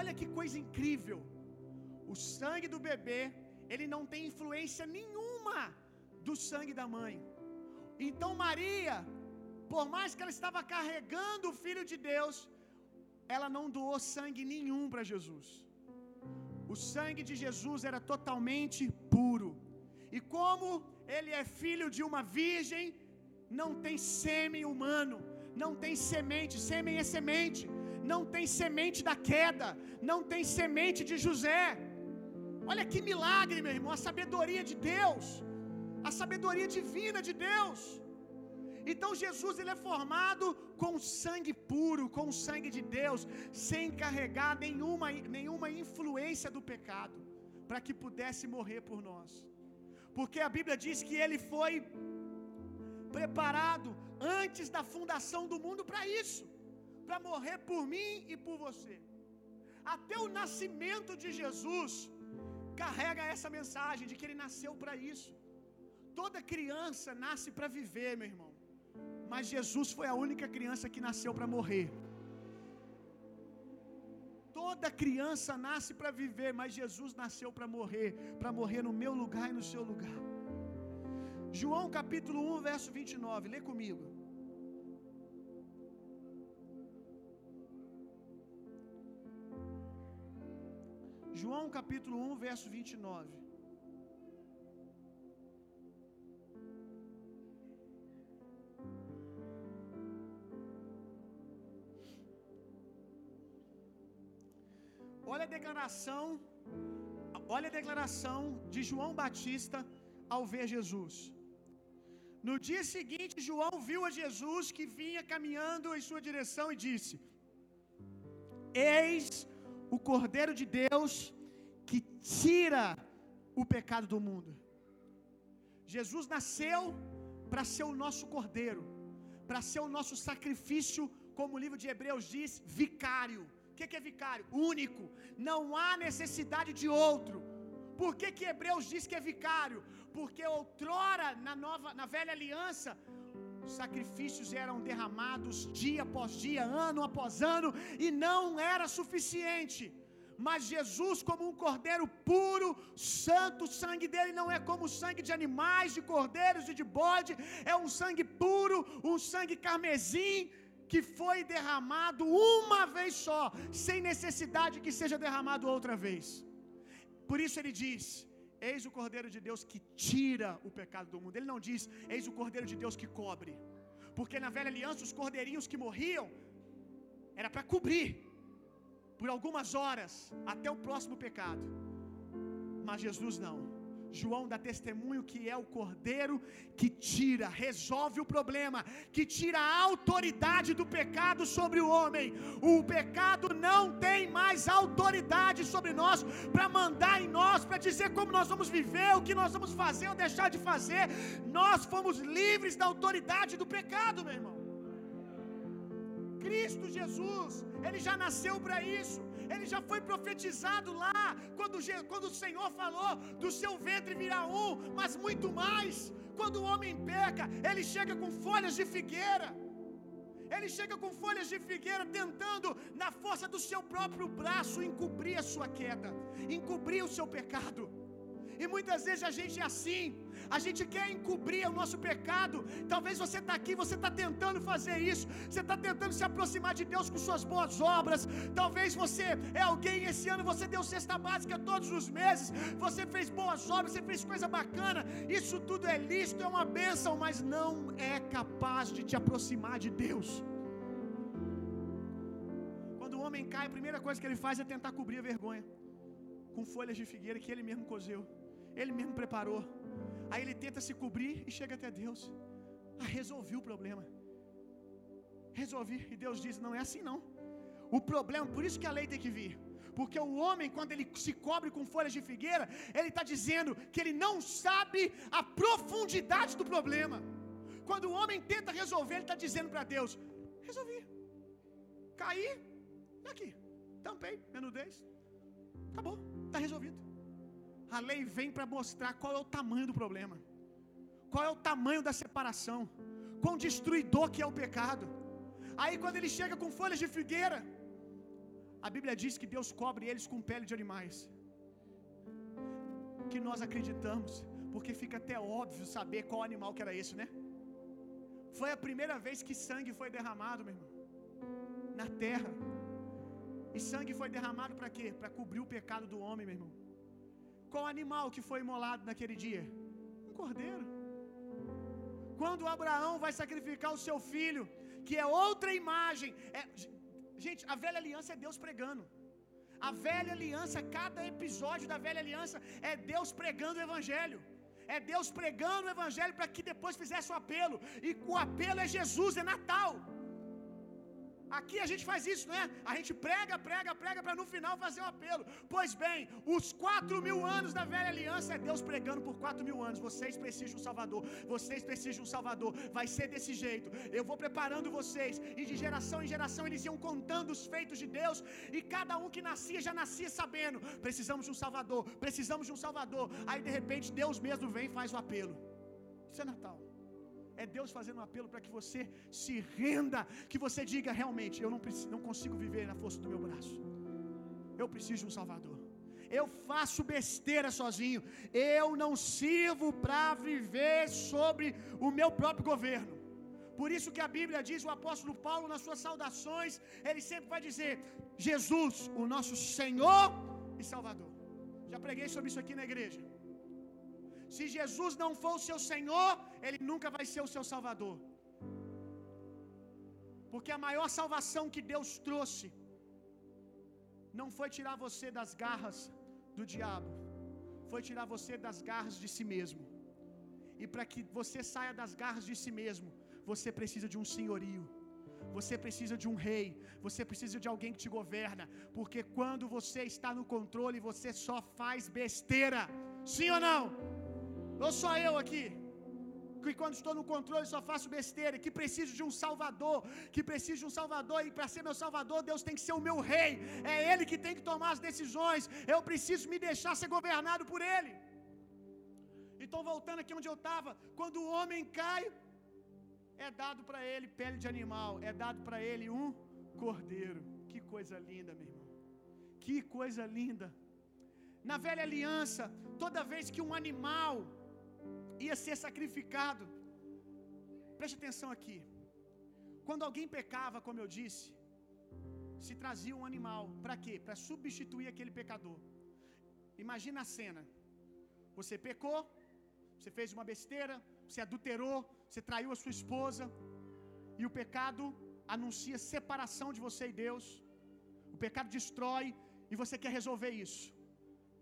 Olha que coisa incrível. O sangue do bebê, ele não tem influência nenhuma do sangue da mãe. Então Maria, por mais que ela estava carregando o filho de Deus, ela não doou sangue nenhum para Jesus. O sangue de Jesus era totalmente puro. E como ele é filho de uma virgem, não tem sêmen humano, não tem semente, sêmen é semente, não tem semente da queda, não tem semente de José. Olha que milagre, meu irmão, a sabedoria de Deus, a sabedoria divina de Deus. Então Jesus ele é formado com sangue puro, com sangue de Deus, sem carregar nenhuma, nenhuma influência do pecado, para que pudesse morrer por nós. Porque a Bíblia diz que ele foi preparado antes da fundação do mundo para isso, para morrer por mim e por você. Até o nascimento de Jesus carrega essa mensagem de que ele nasceu para isso. Toda criança nasce para viver, meu irmão. Mas Jesus foi a única criança que nasceu para morrer. Toda criança nasce para viver, mas Jesus nasceu para morrer, para morrer no meu lugar e no seu lugar. João capítulo 1, verso 29, lê comigo. João capítulo 1, verso 29. Olha a declaração, olha a declaração de João Batista ao ver Jesus. No dia seguinte, João viu a Jesus que vinha caminhando em sua direção e disse: Eis o Cordeiro de Deus que tira o pecado do mundo. Jesus nasceu para ser o nosso cordeiro, para ser o nosso sacrifício, como o livro de Hebreus diz, vicário. O que, que é vicário? Único. Não há necessidade de outro. Por que, que Hebreus diz que é vicário? Porque outrora, na, nova, na velha aliança, sacrifícios eram derramados dia após dia, ano após ano, e não era suficiente. Mas Jesus, como um cordeiro puro, santo, o sangue dele não é como o sangue de animais, de cordeiros e de bode, é um sangue puro, um sangue carmesim, que foi derramado uma vez só, sem necessidade que seja derramado outra vez. Por isso ele diz: Eis o Cordeiro de Deus que tira o pecado do mundo. Ele não diz: Eis o Cordeiro de Deus que cobre. Porque na velha aliança os cordeirinhos que morriam era para cobrir por algumas horas até o próximo pecado. Mas Jesus não. João dá testemunho que é o cordeiro que tira, resolve o problema, que tira a autoridade do pecado sobre o homem. O pecado não tem mais autoridade sobre nós para mandar em nós, para dizer como nós vamos viver, o que nós vamos fazer ou deixar de fazer. Nós fomos livres da autoridade do pecado, meu irmão. Cristo Jesus, ele já nasceu para isso. Ele já foi profetizado lá, quando, quando o Senhor falou: do seu ventre virá um, mas muito mais. Quando o homem peca, ele chega com folhas de figueira. Ele chega com folhas de figueira, tentando, na força do seu próprio braço, encobrir a sua queda, encobrir o seu pecado. E muitas vezes a gente é assim. A gente quer encobrir o nosso pecado. Talvez você está aqui, você está tentando fazer isso. Você está tentando se aproximar de Deus com suas boas obras. Talvez você é alguém esse ano você deu cesta básica todos os meses. Você fez boas obras, você fez coisa bacana. Isso tudo é lícito, é uma bênção, mas não é capaz de te aproximar de Deus. Quando o homem cai, a primeira coisa que ele faz é tentar cobrir a vergonha com folhas de figueira que ele mesmo cozeu. Ele mesmo preparou. Aí ele tenta se cobrir e chega até Deus. Ah, resolvi o problema. Resolvi. E Deus diz: não é assim não. O problema, por isso que a lei tem que vir. Porque o homem, quando ele se cobre com folhas de figueira, ele está dizendo que ele não sabe a profundidade do problema. Quando o homem tenta resolver, ele está dizendo para Deus: resolvi. Caí, aqui. Tampei, menudez. Acabou, está resolvido. A lei vem para mostrar qual é o tamanho do problema, qual é o tamanho da separação, quão destruidor que é o pecado. Aí, quando ele chega com folhas de figueira, a Bíblia diz que Deus cobre eles com pele de animais. Que nós acreditamos, porque fica até óbvio saber qual animal que era esse, né? Foi a primeira vez que sangue foi derramado, meu irmão, na terra. E sangue foi derramado para quê? Para cobrir o pecado do homem, meu irmão. Qual animal que foi imolado naquele dia? Um cordeiro. Quando Abraão vai sacrificar o seu filho, que é outra imagem. É, gente, a velha aliança é Deus pregando. A velha aliança, cada episódio da velha aliança é Deus pregando o evangelho. É Deus pregando o evangelho para que depois fizesse o apelo. E o apelo é Jesus, é Natal. Aqui a gente faz isso, não é? A gente prega, prega, prega para no final fazer o apelo. Pois bem, os quatro mil anos da velha aliança é Deus pregando por quatro mil anos. Vocês precisam de um Salvador. Vocês precisam de um Salvador. Vai ser desse jeito. Eu vou preparando vocês. E de geração em geração eles iam contando os feitos de Deus. E cada um que nascia já nascia sabendo: precisamos de um Salvador. Precisamos de um Salvador. Aí de repente Deus mesmo vem e faz o apelo. Isso é Natal. É Deus fazendo um apelo para que você se renda, que você diga realmente: eu não, preciso, não consigo viver na força do meu braço. Eu preciso de um Salvador. Eu faço besteira sozinho. Eu não sirvo para viver sobre o meu próprio governo. Por isso que a Bíblia diz, o apóstolo Paulo, nas suas saudações, ele sempre vai dizer: Jesus, o nosso Senhor e Salvador. Já preguei sobre isso aqui na igreja. Se Jesus não for o seu Senhor, Ele nunca vai ser o seu Salvador. Porque a maior salvação que Deus trouxe não foi tirar você das garras do diabo, foi tirar você das garras de si mesmo. E para que você saia das garras de si mesmo, você precisa de um senhorio. Você precisa de um rei, você precisa de alguém que te governa, porque quando você está no controle, você só faz besteira. Sim ou não? Ou só eu aqui? Que quando estou no controle só faço besteira, que preciso de um Salvador, que preciso de um Salvador, e para ser meu Salvador, Deus tem que ser o meu rei, é Ele que tem que tomar as decisões, eu preciso me deixar ser governado por Ele. Então, voltando aqui onde eu estava, quando o homem cai, é dado para ele pele de animal, é dado para ele um cordeiro. Que coisa linda, meu irmão. Que coisa linda. Na velha aliança, toda vez que um animal ia ser sacrificado, preste atenção aqui. Quando alguém pecava, como eu disse, se trazia um animal. Para quê? Para substituir aquele pecador. Imagina a cena. Você pecou, você fez uma besteira, você adulterou, você traiu a sua esposa, e o pecado anuncia separação de você e Deus. O pecado destrói e você quer resolver isso.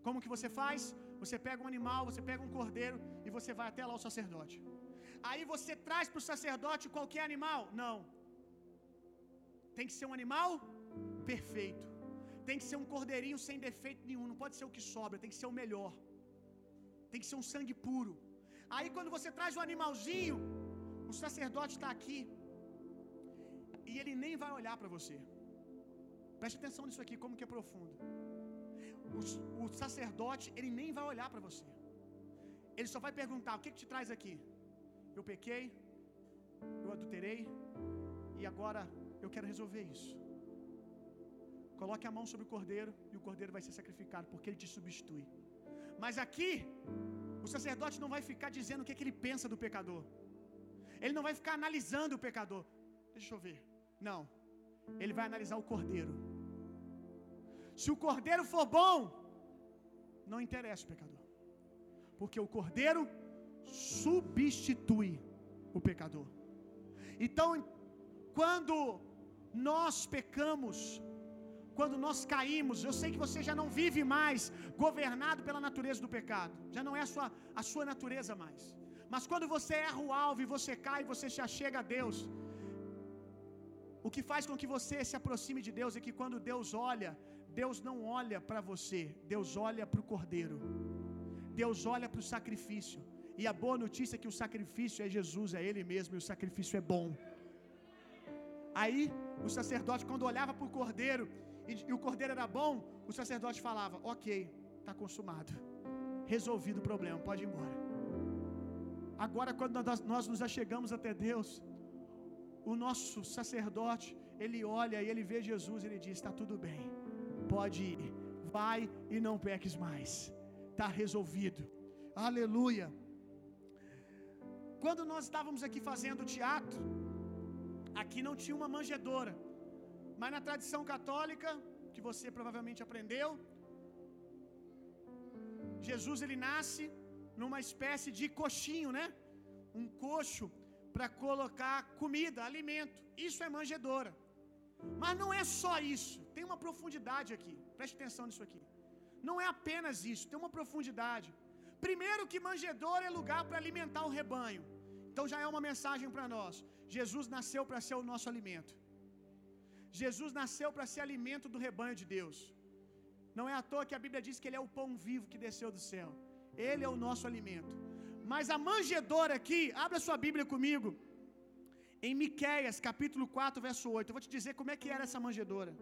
Como que você faz? Você pega um animal, você pega um cordeiro você vai até lá o sacerdote. Aí você traz para o sacerdote qualquer animal? Não. Tem que ser um animal perfeito. Tem que ser um cordeirinho sem defeito nenhum. Não pode ser o que sobra, tem que ser o melhor. Tem que ser um sangue puro. Aí quando você traz o animalzinho, o sacerdote está aqui e ele nem vai olhar para você. Preste atenção nisso aqui, como que é profundo. O, o sacerdote, ele nem vai olhar para você. Ele só vai perguntar: o que, que te traz aqui? Eu pequei, eu adulterei, e agora eu quero resolver isso. Coloque a mão sobre o cordeiro e o cordeiro vai ser sacrificado, porque ele te substitui. Mas aqui, o sacerdote não vai ficar dizendo o que, é que ele pensa do pecador. Ele não vai ficar analisando o pecador. Deixa eu ver. Não. Ele vai analisar o cordeiro. Se o cordeiro for bom, não interessa o pecador. Porque o cordeiro substitui o pecador. Então, quando nós pecamos, quando nós caímos, eu sei que você já não vive mais governado pela natureza do pecado, já não é a sua, a sua natureza mais. Mas quando você erra o alvo e você cai, você se achega a Deus. O que faz com que você se aproxime de Deus é que quando Deus olha, Deus não olha para você, Deus olha para o cordeiro, Deus olha para o sacrifício. E a boa notícia é que o sacrifício é Jesus, é Ele mesmo, e o sacrifício é bom. Aí, o sacerdote, quando olhava para o cordeiro, e, e o cordeiro era bom, o sacerdote falava: Ok, está consumado, resolvido o problema, pode ir embora. Agora, quando nós, nós nos achegamos até Deus, o nosso sacerdote, ele olha e ele vê Jesus, ele diz: Está tudo bem, pode ir, vai e não peques mais, está resolvido. Aleluia. Quando nós estávamos aqui fazendo teatro, aqui não tinha uma manjedoura, mas na tradição católica, que você provavelmente aprendeu, Jesus ele nasce numa espécie de coxinho, né? Um coxo para colocar comida, alimento. Isso é manjedoura. Mas não é só isso. Tem uma profundidade aqui. Preste atenção nisso aqui. Não é apenas isso, tem uma profundidade. Primeiro que manjedoura é lugar para alimentar o rebanho. Então já é uma mensagem para nós. Jesus nasceu para ser o nosso alimento. Jesus nasceu para ser alimento do rebanho de Deus. Não é à toa que a Bíblia diz que ele é o pão vivo que desceu do céu. Ele é o nosso alimento. Mas a manjedoura aqui, abra sua Bíblia comigo. Em Miqueias, capítulo 4, verso 8. Eu vou te dizer como é que era essa manjedoura.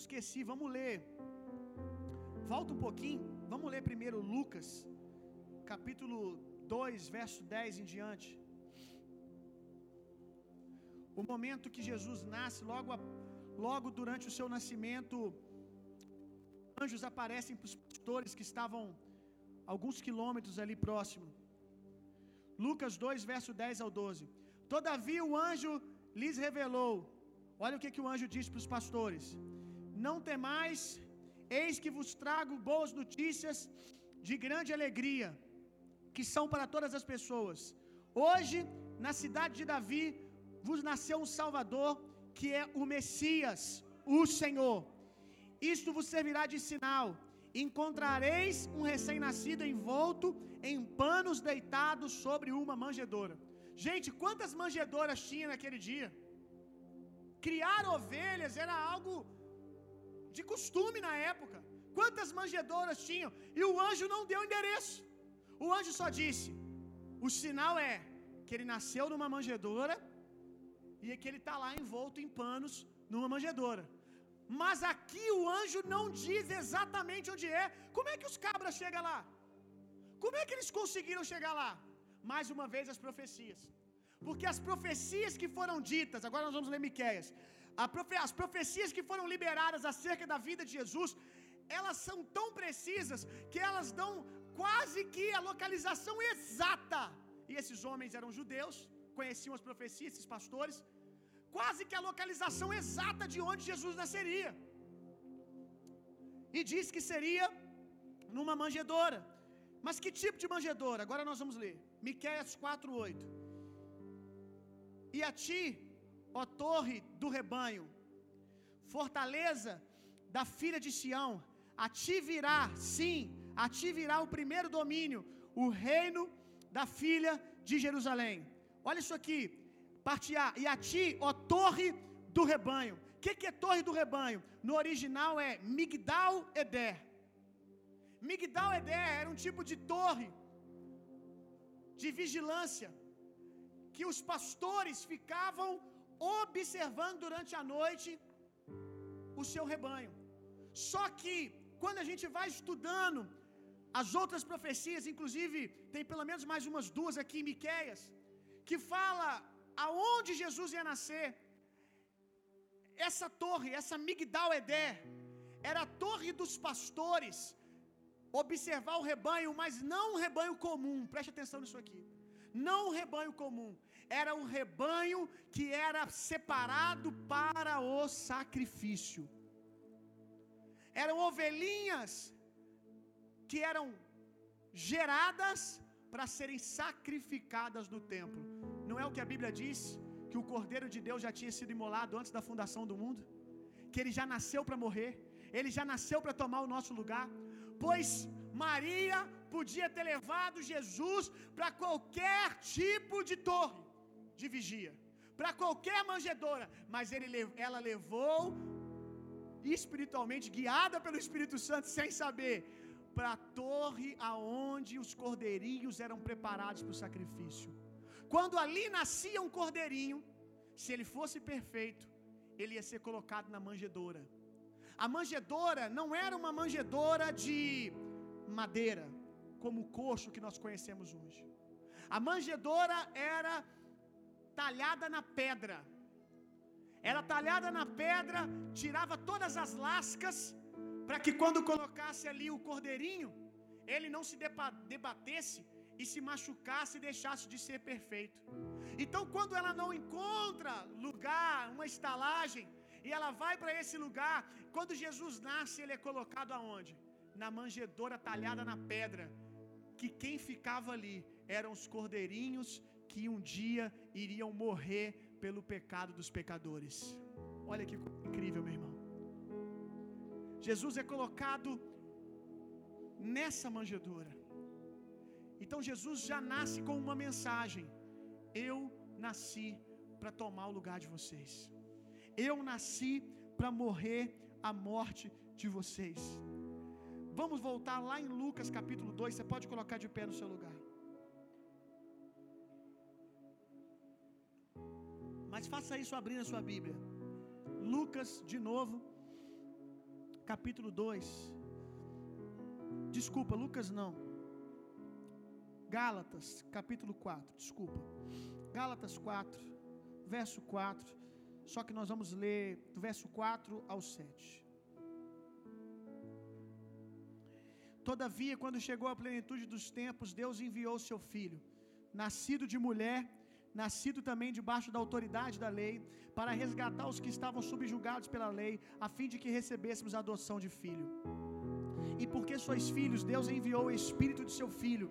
Eu esqueci, vamos ler. Volta um pouquinho. Vamos ler primeiro Lucas, capítulo 2, verso 10 em diante. O momento que Jesus nasce, logo, logo durante o seu nascimento, anjos aparecem para os pastores que estavam alguns quilômetros ali próximo. Lucas 2, verso 10 ao 12. Todavia o anjo lhes revelou. Olha o que, que o anjo disse para os pastores: Não temais, eis que vos trago boas notícias de grande alegria, que são para todas as pessoas. Hoje, na cidade de Davi, vos nasceu um Salvador, que é o Messias, o Senhor. Isto vos servirá de sinal: encontrareis um recém-nascido envolto em panos deitados sobre uma manjedoura. Gente, quantas manjedoras tinha naquele dia? Criar ovelhas era algo de costume na época. Quantas manjedoras tinham? E o anjo não deu endereço. O anjo só disse: o sinal é que ele nasceu numa manjedoura e é que ele está lá envolto em panos numa manjedoura. Mas aqui o anjo não diz exatamente onde é. Como é que os cabras chegam lá? Como é que eles conseguiram chegar lá? Mais uma vez as profecias. Porque as profecias que foram ditas, agora nós vamos ler Miqueias. As profecias que foram liberadas acerca da vida de Jesus, elas são tão precisas que elas dão quase que a localização exata. E esses homens eram judeus, conheciam as profecias, esses pastores, quase que a localização exata de onde Jesus nasceria. E diz que seria numa manjedoura. Mas que tipo de manjedoura? Agora nós vamos ler. Miqueias 4:8. E a ti, ó torre do rebanho, fortaleza da filha de Sião, a ti virá, sim, a ti virá o primeiro domínio, o reino da filha de Jerusalém. Olha isso aqui, parte A. E a ti, ó torre do rebanho. O que, que é torre do rebanho? No original é Migdal Eder. Migdal Eder era um tipo de torre de vigilância que os pastores ficavam observando durante a noite o seu rebanho. Só que quando a gente vai estudando as outras profecias, inclusive tem pelo menos mais umas duas aqui em Miqueias, que fala aonde Jesus ia nascer. Essa torre, essa Migdal Eder, era a torre dos pastores observar o rebanho, mas não um rebanho comum. Preste atenção nisso aqui. Não um rebanho comum. Era um rebanho que era separado para o sacrifício. Eram ovelhinhas que eram geradas para serem sacrificadas no templo. Não é o que a Bíblia diz? Que o Cordeiro de Deus já tinha sido imolado antes da fundação do mundo? Que ele já nasceu para morrer? Ele já nasceu para tomar o nosso lugar? Pois Maria podia ter levado Jesus para qualquer tipo de torre de vigia, para qualquer manjedoura, mas ele, ela levou espiritualmente, guiada pelo Espírito Santo, sem saber, para a torre aonde os cordeirinhos eram preparados para o sacrifício. Quando ali nascia um cordeirinho, se ele fosse perfeito, ele ia ser colocado na manjedoura. A manjedoura não era uma manjedoura de madeira, como o coxo que nós conhecemos hoje. A manjedoura era talhada na pedra. Era talhada na pedra, tirava todas as lascas, para que quando colocasse ali o cordeirinho, ele não se debatesse e se machucasse e deixasse de ser perfeito. Então, quando ela não encontra lugar, uma estalagem, e ela vai para esse lugar, quando Jesus nasce, ele é colocado aonde? Na manjedoura talhada na pedra, que quem ficava ali eram os cordeirinhos que um dia iriam morrer pelo pecado dos pecadores. Olha que incrível, meu irmão. Jesus é colocado nessa manjedoura. Então Jesus já nasce com uma mensagem: Eu nasci para tomar o lugar de vocês. Eu nasci para morrer a morte de vocês. Vamos voltar lá em Lucas capítulo 2. Você pode colocar de pé no seu lugar. Mas faça isso abrindo a sua Bíblia. Lucas, de novo, capítulo 2. Desculpa, Lucas não. Gálatas, capítulo 4. Desculpa. Gálatas 4, verso 4. Só que nós vamos ler do verso 4 ao 7. Todavia, quando chegou a plenitude dos tempos, Deus enviou seu filho, nascido de mulher, nascido também debaixo da autoridade da lei, para resgatar os que estavam subjugados pela lei, a fim de que recebêssemos a adoção de filho. E porque sois filhos, Deus enviou o Espírito de seu Filho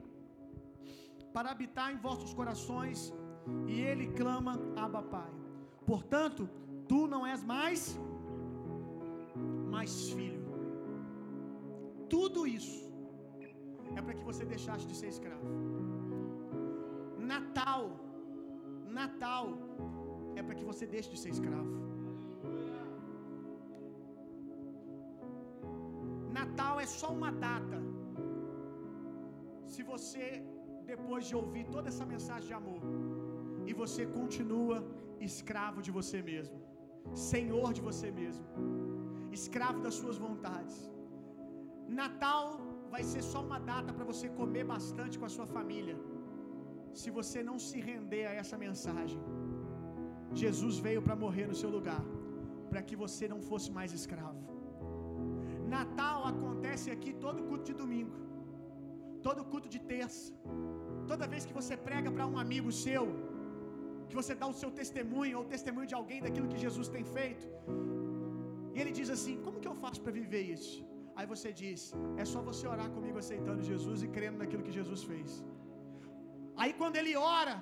para habitar em vossos corações, e ele clama: Abba, Pai. Portanto, tu não és mais mais filho. Tudo isso é para que você deixasse de ser escravo. Natal, Natal é para que você deixe de ser escravo. Natal é só uma data. Se você, depois de ouvir toda essa mensagem de amor, e você continua escravo de você mesmo, senhor de você mesmo. escravo das suas vontades. Natal vai ser só uma data para você comer bastante com a sua família. Se você não se render a essa mensagem, Jesus veio para morrer no seu lugar, para que você não fosse mais escravo. Natal acontece aqui todo culto de domingo, todo culto de terça, toda vez que você prega para um amigo seu, que você dá o seu testemunho ou o testemunho de alguém daquilo que Jesus tem feito, e ele diz assim: Como que eu faço para viver isso? Aí você diz: É só você orar comigo aceitando Jesus e crendo naquilo que Jesus fez. Aí quando ele ora,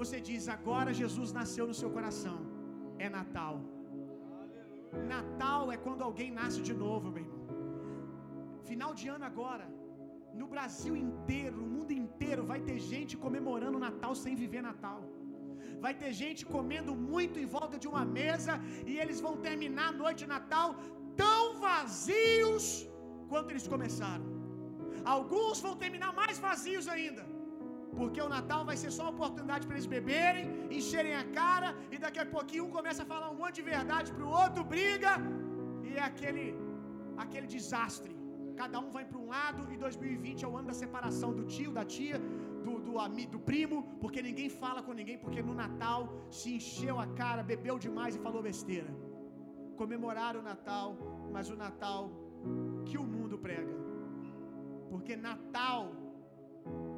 você diz: Agora Jesus nasceu no seu coração. É Natal. Natal é quando alguém nasce de novo, meu irmão. Final de ano agora. No Brasil inteiro, no mundo inteiro, vai ter gente comemorando Natal sem viver Natal. Vai ter gente comendo muito em volta de uma mesa e eles vão terminar a noite de Natal tão vazios quanto eles começaram. Alguns vão terminar mais vazios ainda. Porque o Natal vai ser só uma oportunidade para eles beberem, encherem a cara, e daqui a pouquinho um começa a falar um monte de verdade para o outro, briga, e é aquele, aquele desastre. Cada um vai para um lado, e 2020 é o ano da separação do tio, da tia, do, do, do primo, porque ninguém fala com ninguém, porque no Natal se encheu a cara, bebeu demais e falou besteira. Comemorar o Natal, mas o Natal que o mundo prega. Porque Natal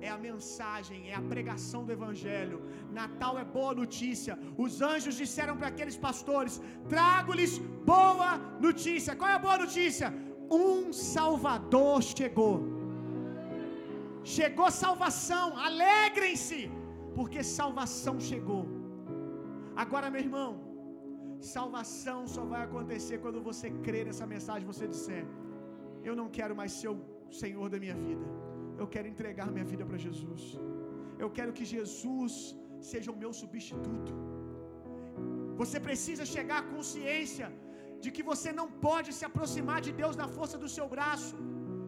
é a mensagem, é a pregação do Evangelho. Natal é boa notícia. Os anjos disseram para aqueles pastores: trago-lhes boa notícia. Qual é a boa notícia? Um Salvador chegou. Chegou salvação, alegrem-se, porque salvação chegou. Agora, meu irmão, salvação só vai acontecer quando você crer nessa mensagem, você disser: Eu não quero mais ser o Senhor da minha vida. Eu quero entregar minha vida para Jesus. Eu quero que Jesus seja o meu substituto. Você precisa chegar à consciência de que você não pode se aproximar de Deus na força do seu braço.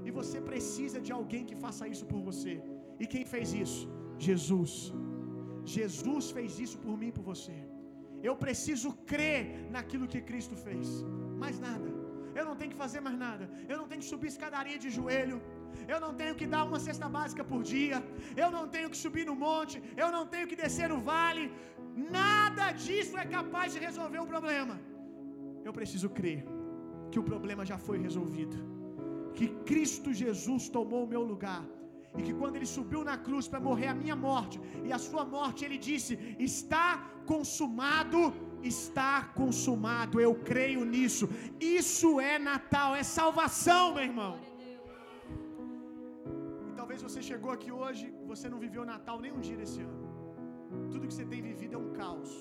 E você precisa de alguém que faça isso por você. E quem fez isso? Jesus. Jesus fez isso por mim e por você. Eu preciso crer naquilo que Cristo fez. Mais nada. Eu não tenho que fazer mais nada. Eu não tenho que subir escadaria de joelho. Eu não tenho que dar uma cesta básica por dia. Eu não tenho que subir no monte. Eu não tenho que descer no vale. Nada disso é capaz de resolver o problema. Eu preciso crer que o problema já foi resolvido. Que Cristo Jesus tomou o meu lugar. E que quando ele subiu na cruz para morrer a minha morte e a sua morte, ele disse: Está consumado, está consumado. Eu creio nisso. Isso é Natal, é salvação, meu irmão. Talvez você chegou aqui hoje, você não viveu Natal nem um dia desse ano. Tudo que você tem vivido é um caos.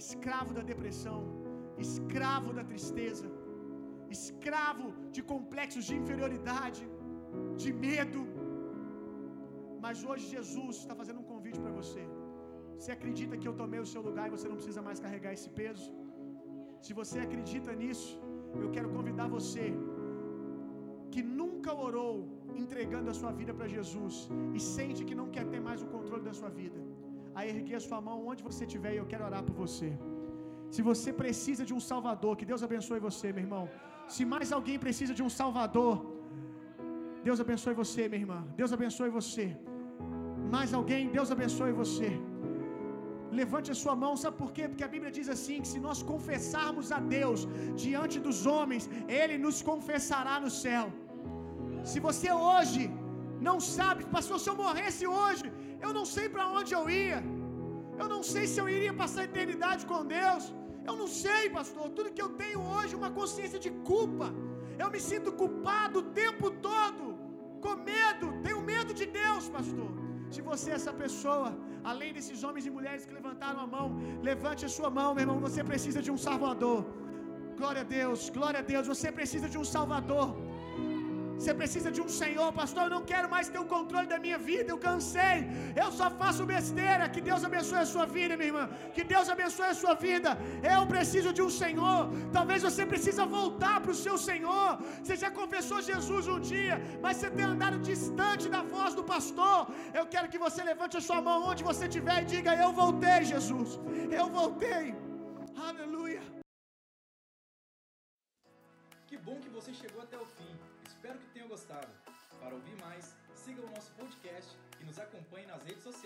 Escravo da depressão, escravo da tristeza, escravo de complexos de inferioridade, de medo. Mas hoje Jesus está fazendo um convite para você. Você acredita que eu tomei o seu lugar e você não precisa mais carregar esse peso? Se você acredita nisso, eu quero convidar você que nunca orou entregando a sua vida para Jesus e sente que não quer ter mais o controle da sua vida, a erguer a sua mão onde você estiver e eu quero orar por você. Se você precisa de um Salvador, que Deus abençoe você, meu irmão. Se mais alguém precisa de um Salvador, Deus abençoe você, minha irmã. Deus abençoe você. Mais alguém, Deus abençoe você. Levante a sua mão, sabe por quê? Porque a Bíblia diz assim: que se nós confessarmos a Deus diante dos homens, Ele nos confessará no céu. Se você hoje não sabe, pastor, se eu morresse hoje, eu não sei para onde eu ia, eu não sei se eu iria passar a eternidade com Deus, eu não sei, pastor. Tudo que eu tenho hoje é uma consciência de culpa. Eu me sinto culpado o tempo todo, com medo, tenho medo de Deus, pastor. Se você é essa pessoa, além desses homens e mulheres que levantaram a mão, levante a sua mão, meu irmão. Você precisa de um Salvador. Glória a Deus, glória a Deus. Você precisa de um Salvador. Você precisa de um Senhor, pastor. Eu não quero mais ter o controle da minha vida. Eu cansei. Eu só faço besteira. Que Deus abençoe a sua vida, minha irmã. Que Deus abençoe a sua vida. Eu preciso de um Senhor. Talvez você precisa voltar para o seu Senhor. Você já confessou Jesus um dia, mas você tem andado distante da voz do pastor. Eu quero que você levante a sua mão onde você estiver e diga: Eu voltei, Jesus. Eu voltei. Aleluia. você chegou até gostado. Para ouvir mais, siga o nosso podcast e nos acompanhe nas redes sociais.